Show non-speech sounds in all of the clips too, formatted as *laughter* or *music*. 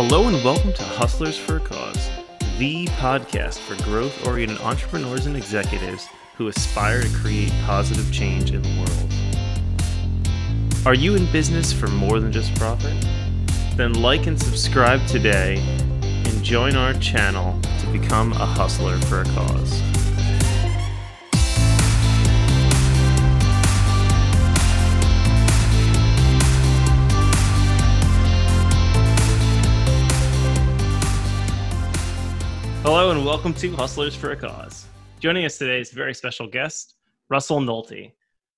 Hello and welcome to Hustlers for a Cause, the podcast for growth oriented entrepreneurs and executives who aspire to create positive change in the world. Are you in business for more than just profit? Then like and subscribe today and join our channel to become a hustler for a cause. Hello and welcome to Hustlers for a Cause. Joining us today is a very special guest, Russell Nohelty.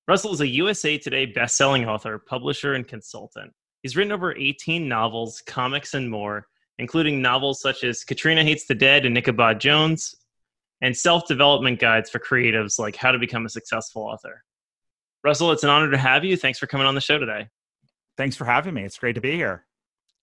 Russell is a USA Today best-selling author, publisher, and consultant. He's written over 18 novels, comics, and more, including novels such as Katrina Hates the Dead and Ichabod Jones, and self-development guides for creatives like how to become a successful author. Russell, it's an honor to have you. Thanks for coming on the show today. Thanks for having me. It's great to be here.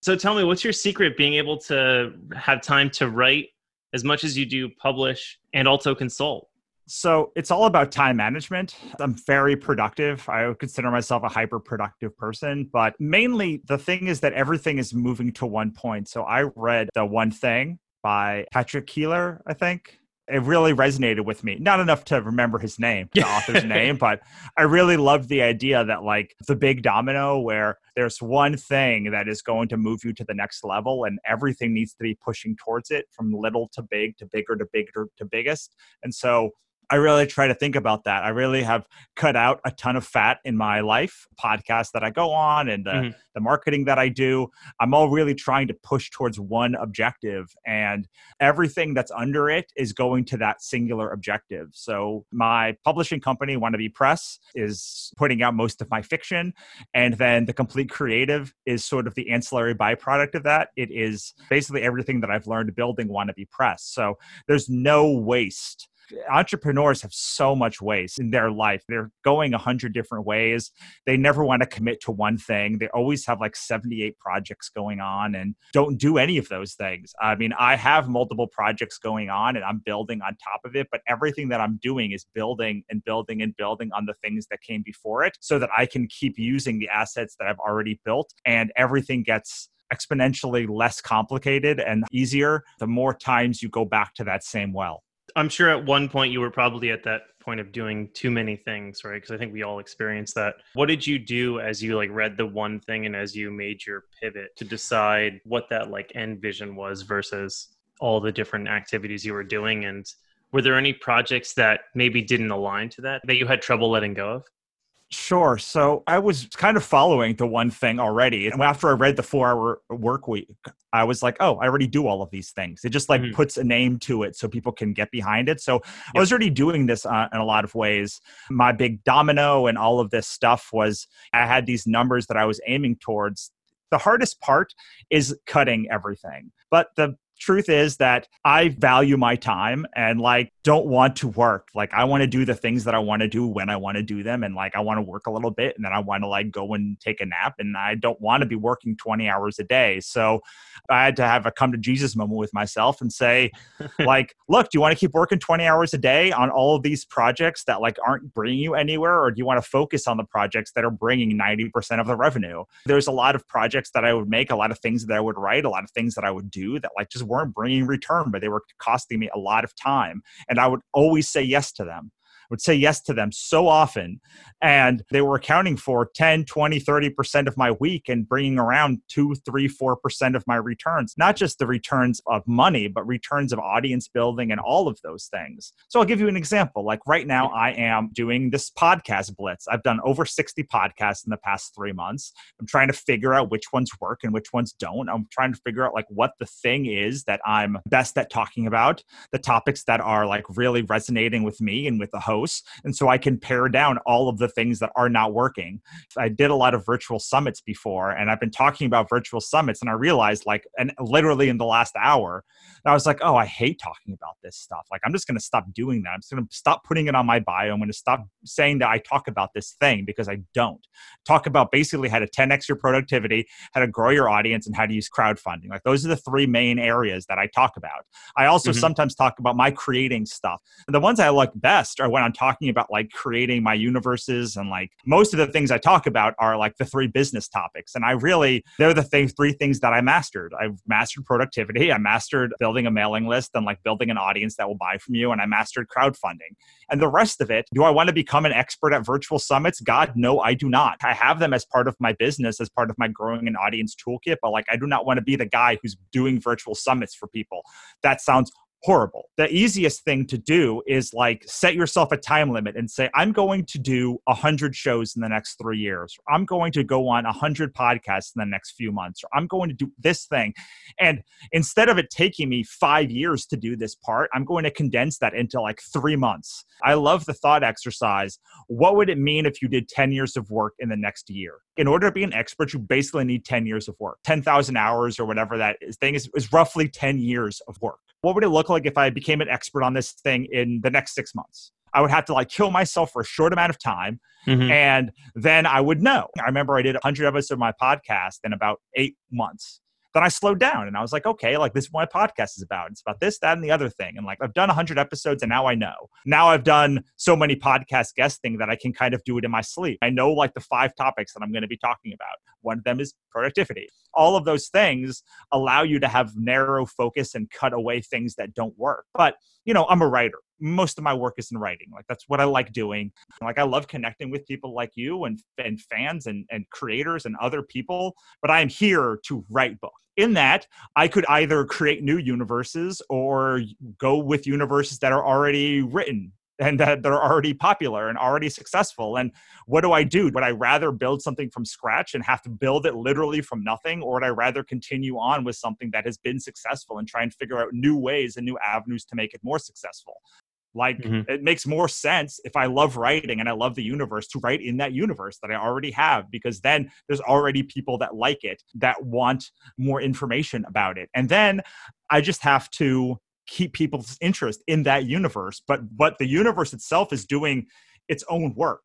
So tell me, what's your secret being able to have time to write as much as you do publish and also consult? So it's all about time management. I'm very productive. I would consider myself a hyper productive person, but mainly the thing is that everything is moving to one point. So I read The One Thing by Patrick Keeler, I think it really resonated with me. Not enough to remember his name, the author's *laughs* name, but I really loved the idea that like the big domino where there's one thing that is going to move you to the next level and everything needs to be pushing towards it from little to big to bigger to bigger to biggest. And so I really try to think about that. I really have cut out a ton of fat in my life, podcasts that I go on and the, mm-hmm. the marketing that I do. I'm all really trying to push towards one objective, and everything that's under it is going to that singular objective. So, my publishing company, Wannabe Press, is putting out most of my fiction, and then the complete creative is sort of the ancillary byproduct of that. It is basically everything that I've learned building Wannabe Press. So, there's no waste entrepreneurs have so much waste in their life. They're going a hundred different ways. They never want to commit to one thing. They always have like 78 projects going on and don't do any of those things. I mean, I have multiple projects going on and I'm building on top of it, but everything that I'm doing is building and building and building on the things that came before it so that I can keep using the assets that I've already built and everything gets exponentially less complicated and easier the more times you go back to that same well. I'm sure at one point you were probably at that point of doing too many things, right? Because I think we all experience that. What did you do as you like read the one thing and as you made your pivot to decide what that like end vision was versus all the different activities you were doing and were there any projects that maybe didn't align to that that you had trouble letting go of? Sure. So I was kind of following the one thing already. And after I read the four hour work week, I was like, oh, I already do all of these things. It just like mm-hmm. puts a name to it so people can get behind it. So yep. I was already doing this uh, in a lot of ways. My big domino and all of this stuff was I had these numbers that I was aiming towards. The hardest part is cutting everything. But the truth is that I value my time and like don't want to work. Like I want to do the things that I want to do when I want to do them and like I want to work a little bit and then I want to like go and take a nap and I don't want to be working 20 hours a day. So I had to have a come to Jesus moment with myself and say *laughs* like, look, do you want to keep working 20 hours a day on all of these projects that like aren't bringing you anywhere or do you want to focus on the projects that are bringing 90% of the revenue? There's a lot of projects that I would make, a lot of things that I would write, a lot of things that I would do that like just weren't bringing return, but they were costing me a lot of time. And I would always say yes to them would say yes to them so often. And they were accounting for 10 20 30% of my week and bringing around 2 3 4% of my returns. Not just the returns of money but returns of audience building and all of those things. So i'll give you an example. Like right now i am doing this podcast blitz. I've done over 60 podcasts in the past three months. I'm trying to figure out which ones work and which ones don't. I'm trying to figure out like what the thing is that i'm best at talking about the topics that are like really resonating with me and with the host and so I can pare down all of the things that are not working. I did a lot of virtual summits before, and I've been talking about virtual summits, and I realized, like, and literally in the last hour, I was like, oh, I hate talking about this stuff. Like, I'm just going to stop doing that. I'm just going to stop putting it on my bio. I'm going to stop saying that I talk about this thing because I don't. Talk about basically how to 10x your productivity, how to grow your audience, and how to use crowdfunding. Like, those are the three main areas that I talk about. I also mm-hmm. sometimes talk about my creating stuff. And the ones I like best are when around talking about like creating my universes and like most of the things I talk about are like the three business topics. And I really, they're the thing, three things that I mastered. I've mastered productivity, I mastered building a mailing list and like building an audience that will buy from you, and I mastered crowdfunding. And the rest of it, do I want to become an expert at virtual summits? God, no, I do not. I have them as part of my business, as part of my growing an audience toolkit, but like I do not want to be the guy who's doing virtual summits for people. That sounds horrible. The easiest thing to do is like set yourself a time limit and say, I'm going to do 100 shows in the next three years. I'm going to go on 100 podcasts in the next few months. Or I'm going to do this thing. And instead of it taking me five years to do this part, I'm going to condense that into like three months. I love the thought exercise. What would it mean if you did 10 years of work in the next year? In order to be an expert, you basically need 10 years of work. 10,000 hours or whatever that is, thing is, is roughly 10 years of work what would it look like if I became an expert on this thing in the next six months? I would have to like kill myself for a short amount of time. Mm-hmm. And then I would know. I remember I did 100 episodes of my podcast in about eight months then I slowed down and I was like, okay, like this is what my podcast is about. It's about this, that, and the other thing. And like I've done 100 episodes and now I know. Now I've done so many podcast guesting that I can kind of do it in my sleep. I know like the five topics that I'm going to be talking about. One of them is productivity. All of those things allow you to have narrow focus and cut away things that don't work. But, you know, I'm a writer most of my work is in writing. Like that's what I like doing. Like I love connecting with people like you and and fans and and creators and other people, but I am here to write books in that i could either create new universes or go with universes that are already written and that, are already popular and already successful and what do i do would i rather build something from scratch and have to build it literally from nothing or would i rather continue on with something that has been successful and try and figure out new ways and new avenues to make it more successful like mm-hmm. it makes more sense if I love writing and I love the universe to write in that universe that I already have because then there's already people that like it that want more information about it. And then I just have to keep people's interest in that universe. But what the universe itself is doing its own work.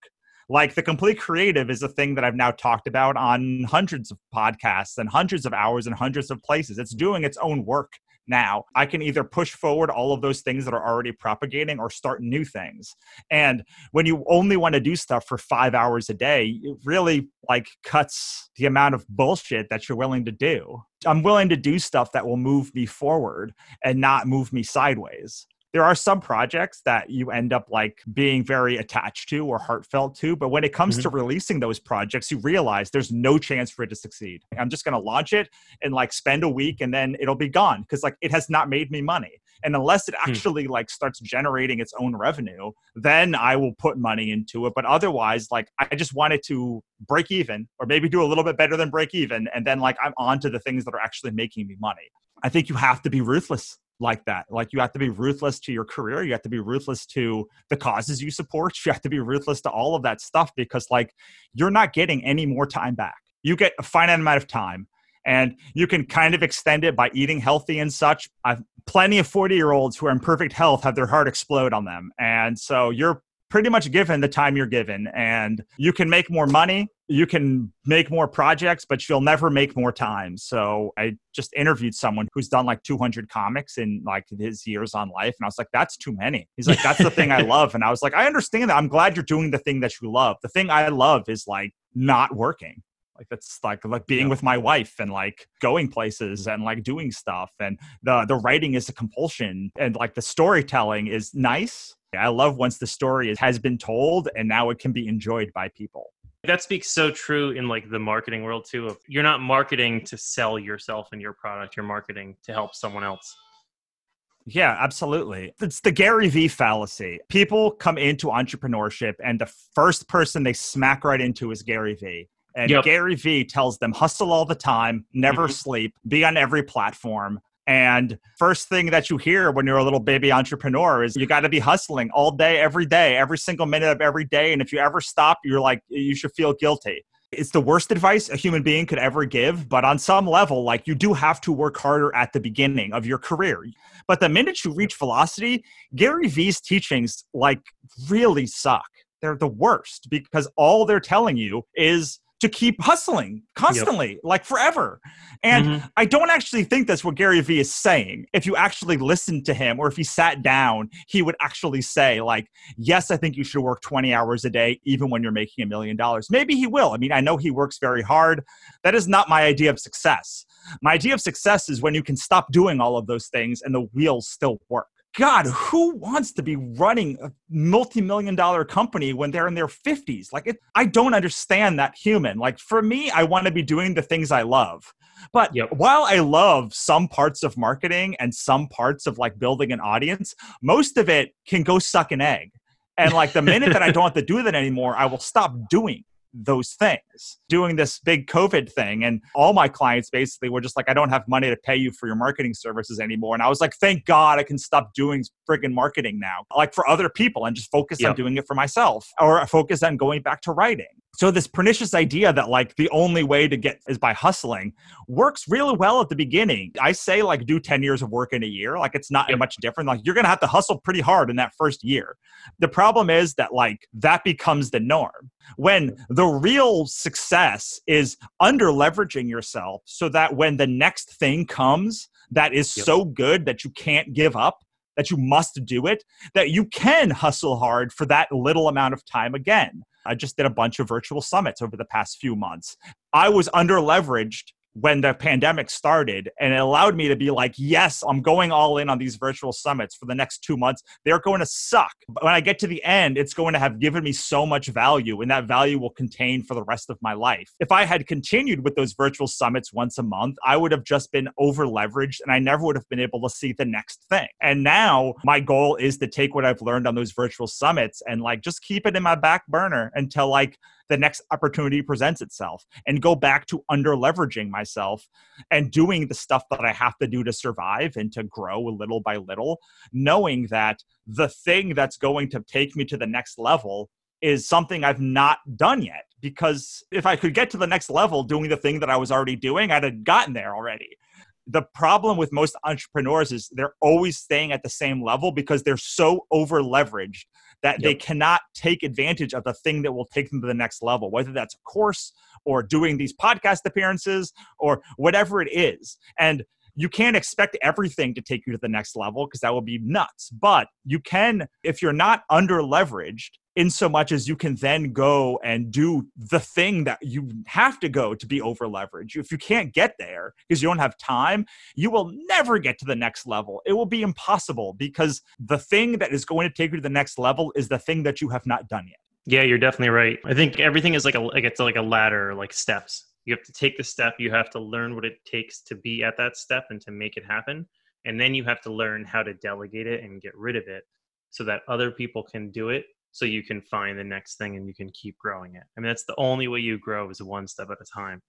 Like the complete creative is a thing that I've now talked about on hundreds of podcasts and hundreds of hours and hundreds of places. It's doing its own work now. I can either push forward all of those things that are already propagating or start new things. And when you only want to do stuff for five hours a day, it really like cuts the amount of bullshit that you're willing to do. I'm willing to do stuff that will move me forward and not move me sideways there are some projects that you end up like being very attached to or heartfelt to but when it comes mm-hmm. to releasing those projects you realize there's no chance for it to succeed. I'm just going to launch it and like spend a week and then it'll be gone because like it has not made me money. And unless it hmm. actually like starts generating its own revenue then i will put money into it. But otherwise like i just wanted to break even or maybe do a little bit better than break even and then like i'm on to the things that are actually making me money. I think you have to be ruthless like that. Like you have to be ruthless to your career. You have to be ruthless to the causes you support. *laughs* You have to be ruthless to all of that stuff because like you're not getting any more time back. You get a finite amount of time and you can kind of extend it by eating healthy and such. I've plenty of 40 year olds who are in perfect health have their heart explode on them. And so you're pretty much given the time you're given and you can make more money you can make more projects but you'll never make more time. So i just interviewed someone who's done like 200 comics in like his years on life and i was like that's too many. He's like that's the thing i *laughs* love. And i was like i understand that. I'm glad you're doing the thing that you love. The thing i love is like not working. Like that's like like being yeah. with my wife and like going places and like doing stuff. And the the writing is a compulsion and like the storytelling is nice. I love once the story has been told and now it can be enjoyed by people. That speaks so true in like the marketing world too. Of you're not marketing to sell yourself and your product, you're marketing to help someone else. Yeah, absolutely. It's the Gary Vee fallacy. People come into entrepreneurship and the first person they smack right into is Gary Vee. And yep. Gary Vee tells them hustle all the time, never mm-hmm. sleep, be on every platform, and first thing that you hear when you're a little baby entrepreneur is you got to be hustling all day, every day, every single minute of every day. And if you ever stop, you're like, you should feel guilty. It's the worst advice a human being could ever give. But on some level, like you do have to work harder at the beginning of your career. But the minute you reach velocity, Gary Vee's teachings like really suck. They're the worst because all they're telling you is to keep hustling constantly, yep. like forever. And mm-hmm. I don't actually think that's what Gary Vee is saying. If you actually listened to him or if he sat down, he would actually say, like, yes, I think you should work 20 hours a day, even when you're making a million dollars. Maybe he will. I mean, I know he works very hard. That is not my idea of success. My idea of success is when you can stop doing all of those things and the wheels still work. God, who wants to be running a multi-million dollar company when they're in their 50s? Like it, I don't understand that human. Like for me, I want to be doing the things I love. But yep. while I love some parts of marketing and some parts of like building an audience, most of it can go suck an egg. And like the minute that I don't have to do that anymore, I will stop doing those things doing this big covid thing. And all my clients basically were just like i don't have money to pay you for your marketing services anymore. And i was like thank god i can stop doing friggin marketing now like for other people and just focus yep. on doing it for myself or focus on going back to writing so this pernicious idea that like the only way to get is by hustling works really well at the beginning. I say like do 10 years of work in a year. Like it's not yep. much different. Like you're going to have to hustle pretty hard in that first year. The problem is that like that becomes the norm. When the real success is under leveraging yourself so that when the next thing comes that is yep. so good that you can't give up, that you must do it, that you can hustle hard for that little amount of time again. I just did a bunch of virtual summits over the past few months. I was under leveraged when the pandemic started and it allowed me to be like yes i'm going all in on these virtual summits for the next two months. They're going to suck. But when i get to the end it's going to have given me so much value and that value will contain for the rest of my life. If i had continued with those virtual summits once a month i would have just been over leveraged and i never would have been able to see the next thing. And now my goal is to take what i've learned on those virtual summits and like just keep it in my back burner until like the next opportunity presents itself and go back to under leveraging myself and doing the stuff that I have to do to survive and to grow little by little, knowing that the thing that's going to take me to the next level is something I've not done yet. Because if I could get to the next level doing the thing that I was already doing, I'd have gotten there already the problem with most entrepreneurs is they're always staying at the same level because they're so over leveraged that yep. they cannot take advantage of the thing that will take them to the next level, whether that's a course or doing these podcast appearances or whatever it is. And you can't expect everything to take you to the next level because that will be nuts. But you can, if you're not under leveraged, in so much as you can then go and do the thing that you have to go to be over leveraged. If you can't get there because you don't have time, you will never get to the next level. It will be impossible because the thing that is going to take you to the next level is the thing that you have not done yet. Yeah, you're definitely right. I think everything is like a like it's like a ladder, like steps you have to take the step you have to learn what it takes to be at that step and to make it happen and then you have to learn how to delegate it and get rid of it so that other people can do it so you can find the next thing and you can keep growing it i mean that's the only way you grow is one step at a time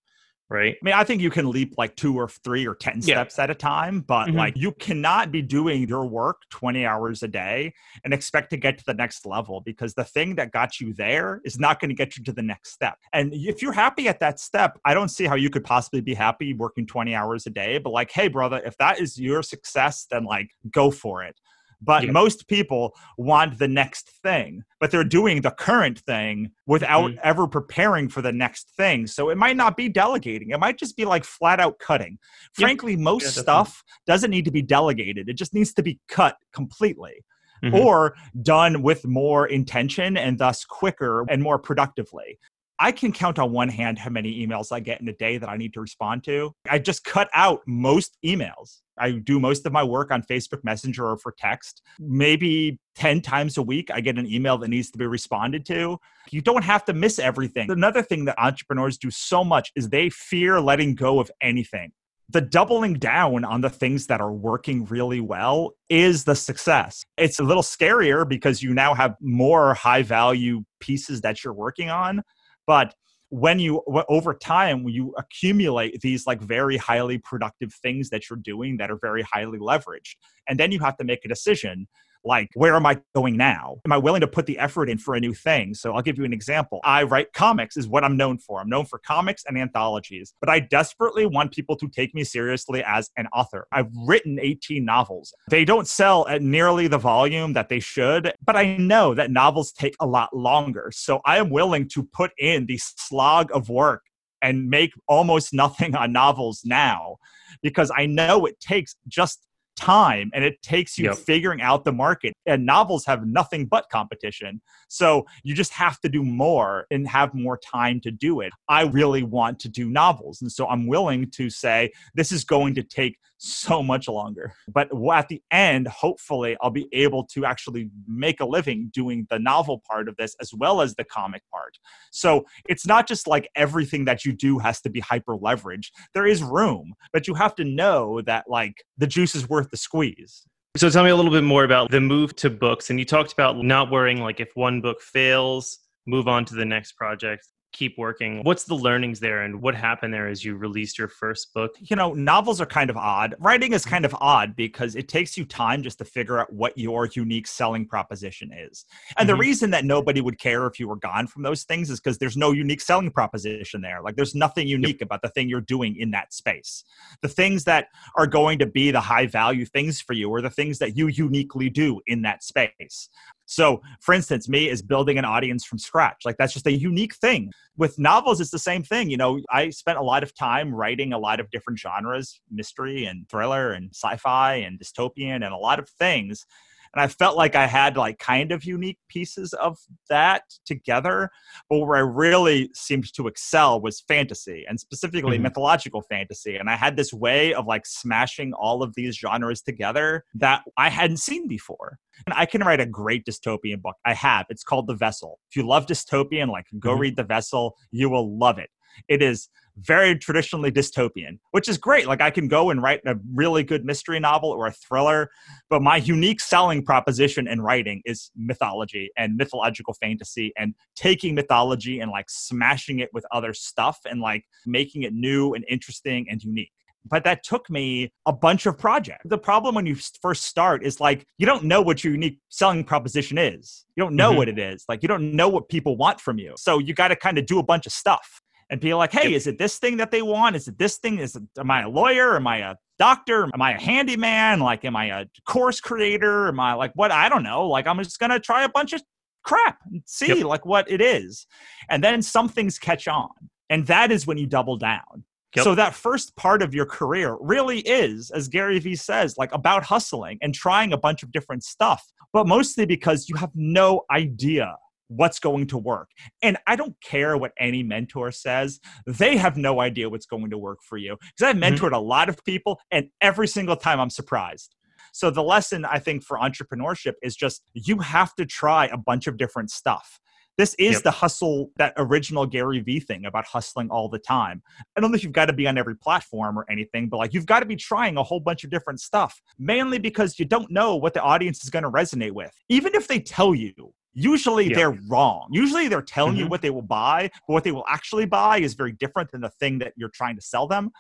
right? I mean, I think you can leap like two or three or 10 yeah. steps at a time, but mm-hmm. like you cannot be doing your work 20 hours a day and expect to get to the next level because the thing that got you there is not going to get you to the next step. And if you're happy at that step, I don't see how you could possibly be happy working 20 hours a day, but like, hey, brother, if that is your success, then like go for it. But most people want the next thing, but they're doing the current thing without mm-hmm. ever preparing for the next thing. So it might not be delegating. It might just be like flat out cutting. Frankly, most yeah, stuff doesn't need to be delegated. It just needs to be cut completely. Mm-hmm. Or done with more intention and thus quicker and more productively. I can count on one hand how many emails I get in a day that I need to respond to. I just cut out most emails. I do most of my work on Facebook Messenger or for text. Maybe 10 times a week, I get an email that needs to be responded to. You don't have to miss everything. Another thing that entrepreneurs do so much is they fear letting go of anything. The doubling down on the things that are working really well is the success. It's a little scarier because you now have more high value pieces that you're working on but when you over time you accumulate these like very highly productive things that you're doing that are very highly leveraged and then you have to make a decision like where am I going now? Am I willing to put the effort in for a new thing? So I'll give you an example. I write comics is what I'm known for. I'm known for comics and anthologies, but I desperately want people to take me seriously as an author. I've written 18 novels. They don't sell at nearly the volume that they should, but I know that novels take a lot longer. So I am willing to put in the slog of work and make almost nothing on novels now because I know it takes just time and it takes you yep. figuring out the market and novels have nothing but competition so you just have to do more and have more time to do it i really want to do novels and so i'm willing to say this is going to take so much longer. But at the end, hopefully, I'll be able to actually make a living doing the novel part of this as well as the comic part. So it's not just like everything that you do has to be hyper leveraged. There is room, but you have to know that like the juice is worth the squeeze. So tell me a little bit more about the move to books. And you talked about not worrying like if one book fails, move on to the next project keep working. What's the learnings there and what happened there as you released your first book? You know, novels are kind of odd. Writing is kind of odd because it takes you time just to figure out what your unique selling proposition is. And mm-hmm. the reason that nobody would care if you were gone from those things is because there's no unique selling proposition there. Like there's nothing unique yep. about the thing you're doing in that space. The things that are going to be the high value things for you are the things that you uniquely do in that space. So, for instance, me is building an audience from scratch. Like that's just a unique thing. With novels, it's the same thing. You know, I spent a lot of time writing a lot of different genres, mystery and thriller and sci-fi and dystopian and a lot of things and I felt like I had like kind of unique pieces of that together. But where I really seemed to excel was fantasy and specifically mm-hmm. mythological fantasy. And I had this way of like smashing all of these genres together that I hadn't seen before. And I can write a great dystopian book. I have. It's called The Vessel. If you love dystopian, like go mm-hmm. read The Vessel. You will love it. It is very traditionally dystopian, which is great. Like I can go and write a really good mystery novel or a thriller, but my unique selling proposition in writing is mythology and mythological fantasy and taking mythology and like smashing it with other stuff and like making it new and interesting and unique but that took me a bunch of projects. The problem when you first start is like you don't know what your unique selling proposition is. You don't know mm-hmm. what it is. Like you don't know what people want from you. So you got to kind of do a bunch of stuff and be like, hey, is it this thing that they want? Is it this thing? Is it, am I a lawyer? Am I a doctor? Am I a handyman? Like, am I a course creator? Am I like what? I don't know. Like, I'm just gonna try a bunch of crap and see yep. like what it is, and then some things catch on, and that is when you double down. Yep. So that first part of your career really is, as Gary Vee says, like about hustling and trying a bunch of different stuff, but mostly because you have no idea what's going to work. And I don't care what any mentor says, they have no idea what's going to work for you. Because I've mm-hmm. mentored mm-hmm. a lot of people, and every single time I'm surprised. So the lesson I think for entrepreneurship is just you have to try a bunch of different stuff. This is yep. the hustle, that original Gary Vee thing about hustling all the time. I don't know if you've got to be on every platform or anything, but like you've got to be trying a whole bunch of different stuff, mainly because you don't know what the audience is going to resonate with. Even if they tell you usually yeah. they're wrong. Usually they're telling mm-hmm. you what they will buy, but what they will actually buy is very different than the thing that you're trying to sell them.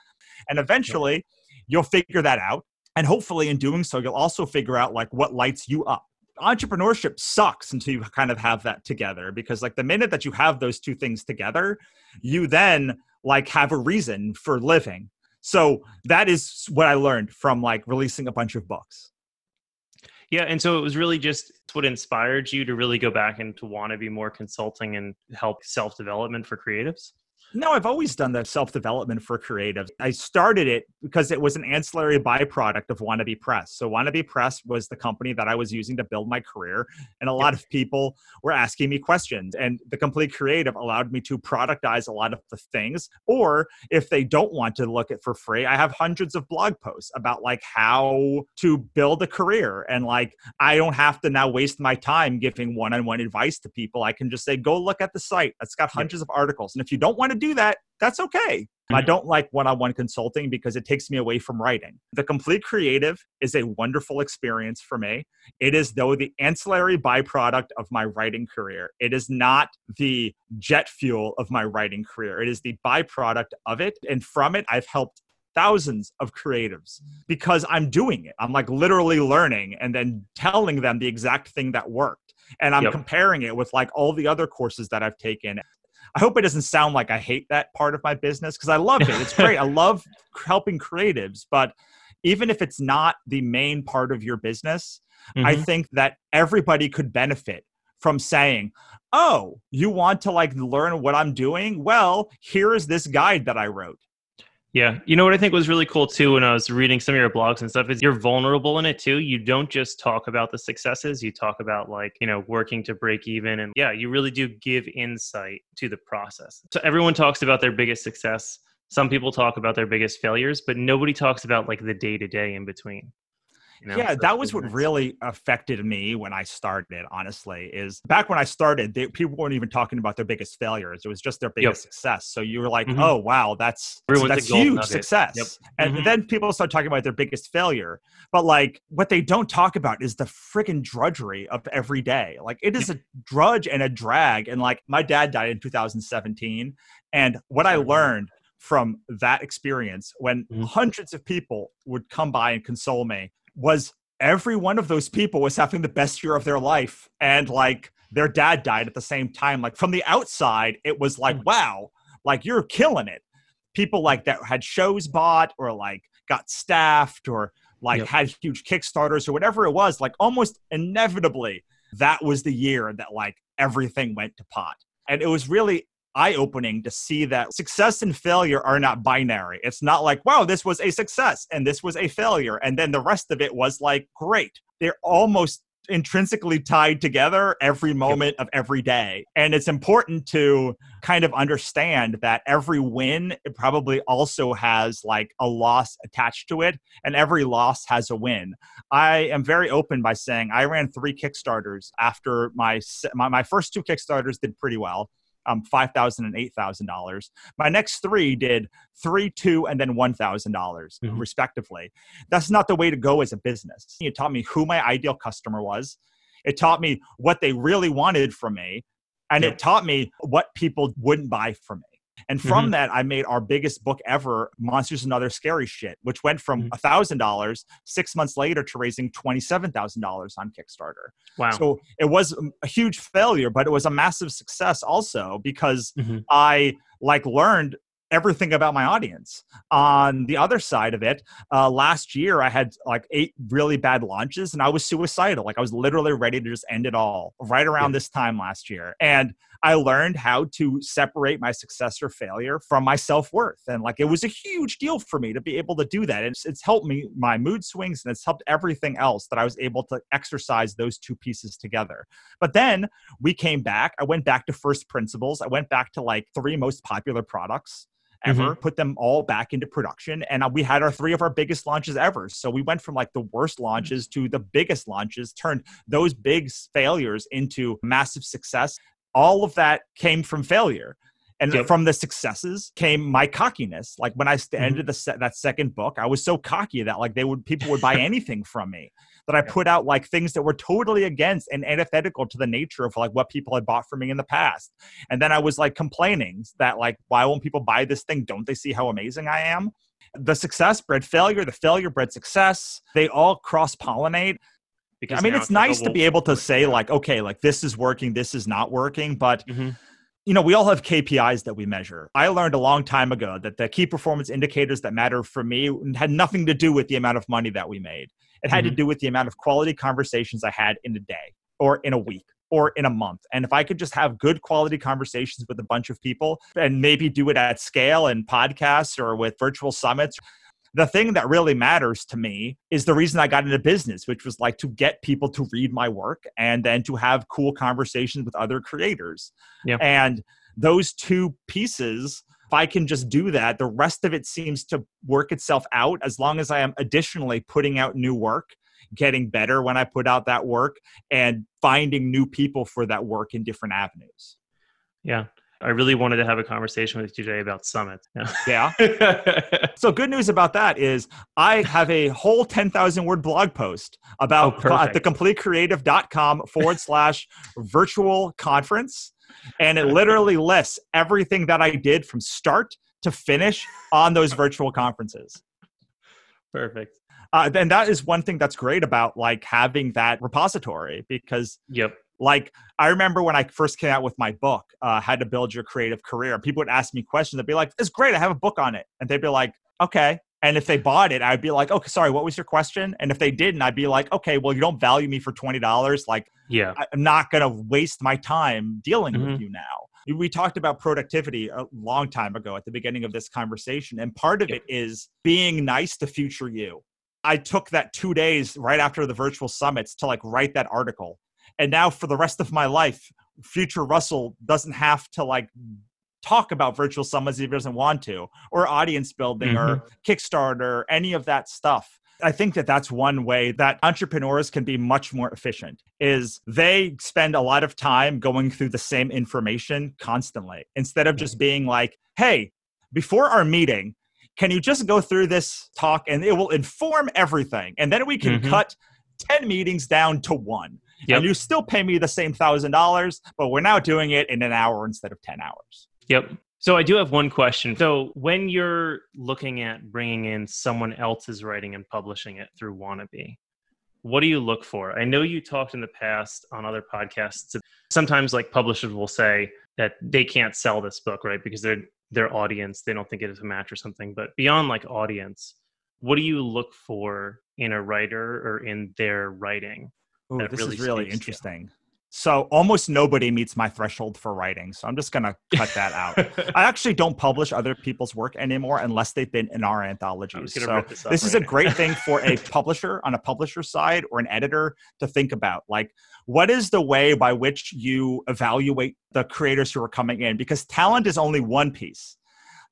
And eventually yeah. you'll figure that out. And hopefully in doing so, you'll also figure out like what lights you up. Entrepreneurship sucks until you kind of have that together because like the minute that you have those two things together, you then like have a reason for living. So that is what I learned from like releasing a bunch of books. Yeah, and so it was really just what inspired you to really go back and to want to be more consulting and help self development for creatives. No, I've always done the self development for creatives. I started it because it was an ancillary byproduct of Wannabe Press. So, Wannabe Press was the company that I was using to build my career. And a lot of people were asking me questions. And the Complete Creative allowed me to productize a lot of the things. Or if they don't want to look at for free, I have hundreds of blog posts about like how to build a career. And like, I don't have to now waste my time giving one on one advice to people. I can just say, go look at the site. It's got hundreds of articles. And if you don't want to do that, that's okay. I mm-hmm. don't like one on one consulting because it takes me away from writing. The complete creative is a wonderful experience for me. It is, though, the ancillary byproduct of my writing career. It is not the jet fuel of my writing career. It is the byproduct of it. And from it, I've helped thousands of creatives because I'm doing it. I'm like literally learning and then telling them the exact thing that worked. And I'm yep. comparing it with like all the other courses that I've taken. I hope it doesn't sound like I hate that part of my business because I love it. It's great. I *laughs* love helping creatives, but even if it's not the main part of your business, mm-hmm. I think that everybody could benefit from saying, "Oh, you want to like learn what I'm doing? Well, here is this guide that I wrote." Yeah. You know what I think was really cool too when I was reading some of your blogs and stuff is you're vulnerable in it too. You don't just talk about the successes, you talk about like, you know, working to break even. And yeah, you really do give insight to the process. So everyone talks about their biggest success. Some people talk about their biggest failures, but nobody talks about like the day to day in between. You know, yeah, that was what really affected me when I started. Honestly, is back when I started, they, people weren't even talking about their biggest failures. It was just their biggest yep. success. So you were like, mm-hmm. "Oh, wow, that's that's huge nugget. success." Yep. And mm-hmm. then people start talking about their biggest failure. But like, what they don't talk about is the freaking drudgery of every day. Like, it is a drudge and a drag. And like, my dad died in 2017, and what I learned from that experience when mm-hmm. hundreds of people would come by and console me was every one of those people was having the best year of their life and like their dad died at the same time like from the outside it was like mm. wow like you're killing it people like that had shows bought or like got staffed or like yep. had huge kickstarters or whatever it was like almost inevitably that was the year that like everything went to pot and it was really eye opening to see that success and failure are not binary. It's not like, wow, this was a success and this was a failure. And then the rest of it was like, great. They're almost intrinsically tied together every moment of every day. And it's important to kind of understand that every win it probably also has like a loss attached to it and every loss has a win. I am very open by saying I ran 3 Kickstarters after my my, my first two Kickstarters did pretty well um, five thousand and eight thousand dollars. My next three did three, two, and then one thousand dollars mm-hmm. respectively. That's not the way to go as a business. It taught me who my ideal customer was. It taught me what they really wanted from me, and yep. it taught me what people wouldn't buy from me. And from mm-hmm. that, I made our biggest book ever, Monsters and Other Scary Shit, which went from mm-hmm. a thousand dollars six months later to raising twenty-seven thousand dollars on Kickstarter. Wow! So it was a huge failure, but it was a massive success also because mm-hmm. I like learned everything about my audience. On the other side of it, uh, last year I had like eight really bad launches and I was suicidal. Like I was literally ready to just end it all right around yeah. this time last year. And I learned how to separate my success or failure from my self worth. And like it was a huge deal for me to be able to do that. It's, it's helped me my mood swings and it's helped everything else that I was able to exercise those two pieces together. But then we came back. I went back to first principles. I went back to like three most popular products ever, mm-hmm. put them all back into production. And uh, we had our three of our biggest launches ever. So we went from like the worst launches to the biggest launches, turned those big failures into massive success. All of that came from failure. And yep. from the successes came my cockiness. Like when I mm-hmm. ended the se- that second book, I was so cocky that like they would people would buy *laughs* anything from me that I put out like things that were totally against and antithetical to the nature of like what people had bought from me in the past. And then I was like complaining that like, why won't people buy this thing? Don't they see how amazing I am? The success bred failure, the failure bred success. They all cross pollinate. Because I mean, it's, it's nice like to be able to say like, okay, like this is working, this is not working, but. Mm-hmm you know, we all have KPIs that we measure. I learned a long time ago that the key performance indicators that matter for me had nothing to do with the amount of money that we made. It had mm-hmm. to do with the amount of quality conversations I had in a day or in a week or in a month. And if I could just have good quality conversations with a bunch of people and maybe do it at scale and podcasts or with virtual summits, the thing that really matters to me is the reason I got into business, which was like to get people to read my work and then to have cool conversations with other creators. Yeah. And those two pieces if I can just do that, the rest of it seems to work itself out as long as I am additionally putting out new work, getting better when I put out that work, and finding new people for that work in different avenues. Yeah. I really wanted to have a conversation with you today about Summit. Yeah. *laughs* yeah. so good news about that is I have a whole 10,000 word blog post about oh, at thecompletecreative.com forward slash virtual conference and it literally lists everything that I did from start to finish on those virtual conferences. Perfect. Uh, and that is one thing that's great about like having that repository because yep like i remember when i first came out with my book uh, how to build your creative career people would ask me questions. They'd be like it's great i have a book on it. And they'd be like okay. And if they bought it i'd be like okay sorry what was your question? And if they didn't i'd be like okay well you don't value me for $20 like yeah. I'm not going to waste my time dealing mm-hmm. with you now. We talked about productivity a long time ago at the beginning of this conversation and part of it is being nice to future you. I took that two days right after the virtual summits to like write that article. And now for the rest of my life, future Russell doesn't have to like talk about virtual summits if he doesn't want to, or audience building, mm-hmm. or Kickstarter, any of that stuff. I think that that's one way that entrepreneurs can be much more efficient is they spend a lot of time going through the same information constantly instead of just being like, "Hey, before our meeting, can you just go through this talk and it will inform everything? And then we can mm-hmm. cut 10 meetings down to one. Yep. And you still pay me the same $1,000, but we're now doing it in an hour instead of 10 hours. Yep. So I do have one question. So when you're looking at bringing in someone else's writing and publishing it through Wannabe, what do you look for? I know you talked in the past on other podcasts. Sometimes like publishers will say that they can't sell this book, right? Because they're their audience they don't think it is a match or something but beyond like audience what do you look for in a writer or in their writing Ooh, this really is really interesting so almost nobody meets my threshold for writing. So I'm just going to cut that out. *laughs* I actually don't publish other people's work anymore unless they've been in our anthologies. So this, this is a great thing for a *laughs* publisher on a publisher side or an editor to think about. Like, what is the way by which you evaluate the creators who are coming in? Because talent is only one piece.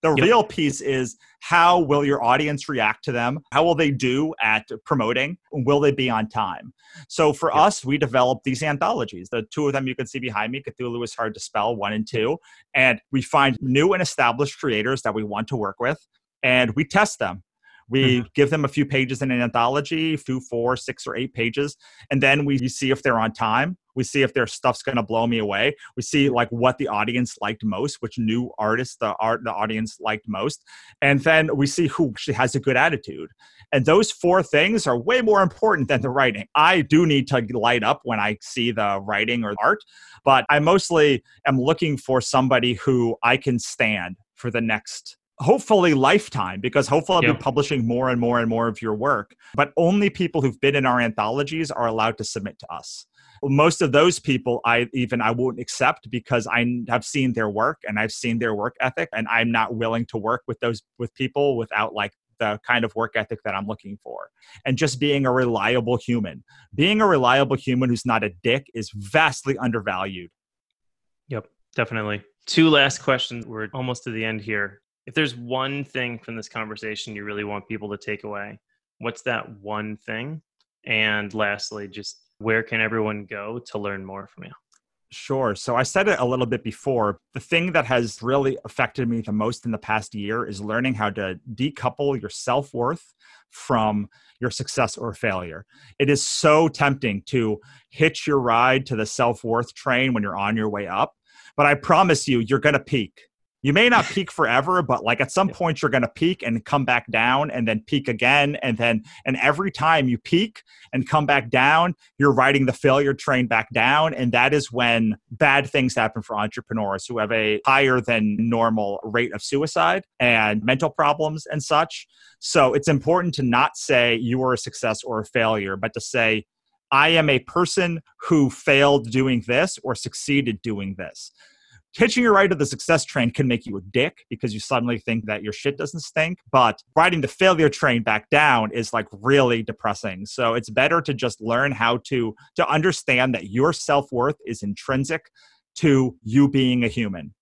The yep. real piece is how will your audience react to them? How will they do at promoting? Will they be on time? So for yep. us, we developed these anthologies. The two of them you can see behind me, Cthulhu is hard to spell, one and two. And we find new and established creators that we want to work with and we test them. We mm-hmm. give them a few pages in an anthology, few four, six, or eight pages, and then we see if they're on time. We see if their stuff's going to blow me away. We see like what the audience liked most, which new artists the art the audience liked most, and then we see who actually has a good attitude. And those four things are way more important than the writing. I do need to light up when I see the writing or art, but I mostly am looking for somebody who I can stand for the next hopefully lifetime because hopefully I'll yep. be publishing more and more and more of your work. But only people who've been in our anthologies are allowed to submit to us. Most of those people I even I won't accept because I have seen their work and I've seen their work ethic and I'm not willing to work with those with people without like the kind of work ethic that I'm looking for. And just being a reliable human. Being a reliable human who's not a dick is vastly undervalued. Yep, definitely. Two last questions. We're almost to the end here if there's one thing from this conversation you really want people to take away, what's that one thing? And lastly, just where can everyone go to learn more from you? Sure. So I said it a little bit before. The thing that has really affected me the most in the past year is learning how to decouple your self worth from your success or failure. It is so tempting to hitch your ride to the self worth train when you're on your way up. But I promise you, you're going to peak you may not *laughs* peak forever but like at some point you're going to peak and come back down and then peak again and then and every time you peak and come back down you're riding the failure train back down and that is when bad things happen for entrepreneurs who have a higher than normal rate of suicide and mental problems and such. So it's important to not say you are a success or a failure but to say I am a person who failed doing this or succeeded doing this hitching your ride to the success train can make you a dick because you suddenly think that your shit doesn't stink. But riding the failure train back down is like really depressing. So it's better to just learn how to to understand that your self worth is intrinsic to you being a human.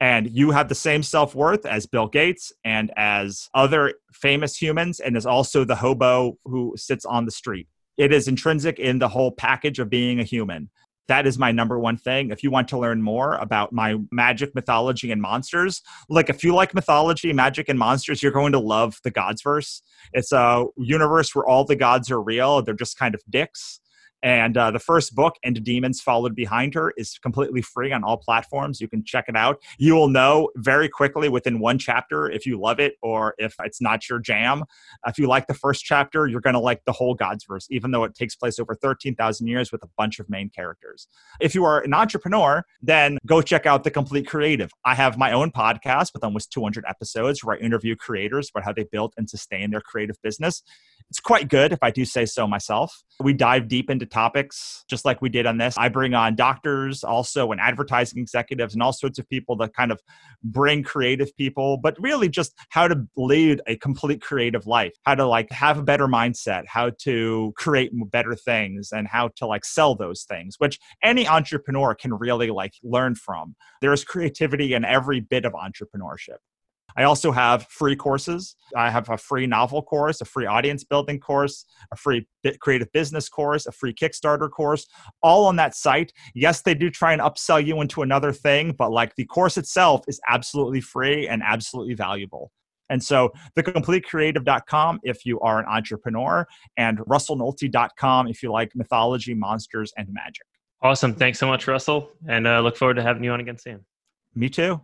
And you have the same self worth as Bill Gates and as other famous humans, and as also the hobo who sits on the street. It is intrinsic in the whole package of being a human that is my number one thing. If you want to learn more about my magic, mythology, and monsters, like if you like mythology, magic, and monsters, you're going to love the Godsverse. It's a universe where all the gods are real. They're just kind of dicks. And uh, the first book, And Demons Followed Behind Her, is completely free on all platforms. You can check it out. You will know very quickly within one chapter if you love it or if it's not your jam. If you like the first chapter, you're going to like the whole Godsverse, even though it takes place over 13,000 years with a bunch of main characters. If you are an entrepreneur, then go check out The Complete Creative. I have my own podcast with almost 200 episodes where I interview creators about how they built and sustain their creative business. It's quite good, if I do say so myself. We dive deep into topics just like we did on this. I bring on doctors, also, and advertising executives, and all sorts of people that kind of bring creative people, but really just how to lead a complete creative life, how to like have a better mindset, how to create better things, and how to like sell those things, which any entrepreneur can really like learn from. There's creativity in every bit of entrepreneurship. I also have free courses. I have a free novel course, a free audience building course, a free creative business course, a free Kickstarter course, all on that site. Yes, they do try and upsell you into another thing, but like the course itself is absolutely free and absolutely valuable. And so thecompletecreative.com if you are an entrepreneur and russellnohelty.com if you like mythology, monsters, and magic. Awesome. Thanks so much, Russell. And uh, look forward to having you on again soon. Me too.